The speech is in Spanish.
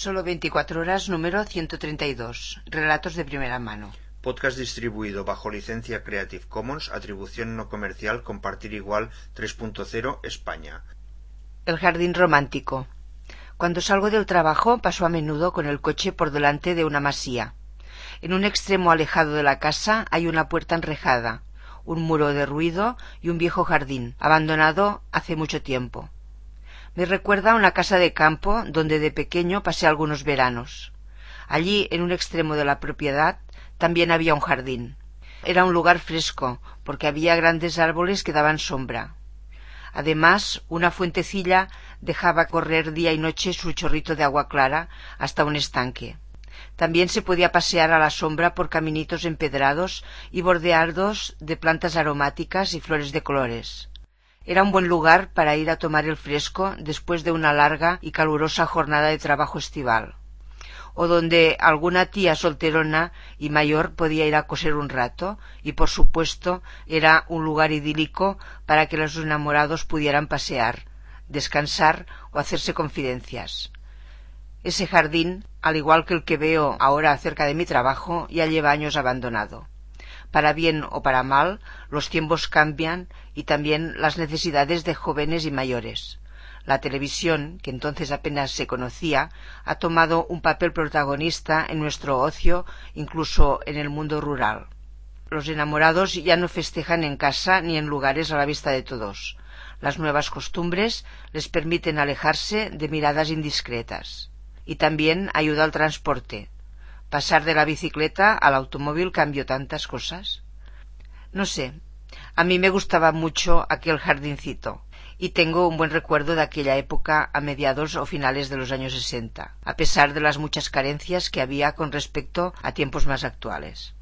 Solo 24 horas número 132. Relatos de primera mano. Podcast distribuido bajo licencia Creative Commons, atribución no comercial, compartir igual 3.0 España. El jardín romántico. Cuando salgo del trabajo paso a menudo con el coche por delante de una masía. En un extremo alejado de la casa hay una puerta enrejada, un muro de ruido y un viejo jardín, abandonado hace mucho tiempo. Me recuerda a una casa de campo donde de pequeño pasé algunos veranos. Allí, en un extremo de la propiedad, también había un jardín. Era un lugar fresco, porque había grandes árboles que daban sombra. Además, una fuentecilla dejaba correr día y noche su chorrito de agua clara hasta un estanque. También se podía pasear a la sombra por caminitos empedrados y bordeados de plantas aromáticas y flores de colores. Era un buen lugar para ir a tomar el fresco después de una larga y calurosa jornada de trabajo estival, o donde alguna tía solterona y mayor podía ir a coser un rato, y por supuesto era un lugar idílico para que los enamorados pudieran pasear, descansar o hacerse confidencias. Ese jardín, al igual que el que veo ahora cerca de mi trabajo, ya lleva años abandonado. Para bien o para mal, los tiempos cambian y también las necesidades de jóvenes y mayores. La televisión, que entonces apenas se conocía, ha tomado un papel protagonista en nuestro ocio, incluso en el mundo rural. Los enamorados ya no festejan en casa ni en lugares a la vista de todos. Las nuevas costumbres les permiten alejarse de miradas indiscretas. Y también ayuda al transporte. Pasar de la bicicleta al automóvil cambió tantas cosas. No sé, a mí me gustaba mucho aquel jardincito y tengo un buen recuerdo de aquella época a mediados o finales de los años sesenta, a pesar de las muchas carencias que había con respecto a tiempos más actuales.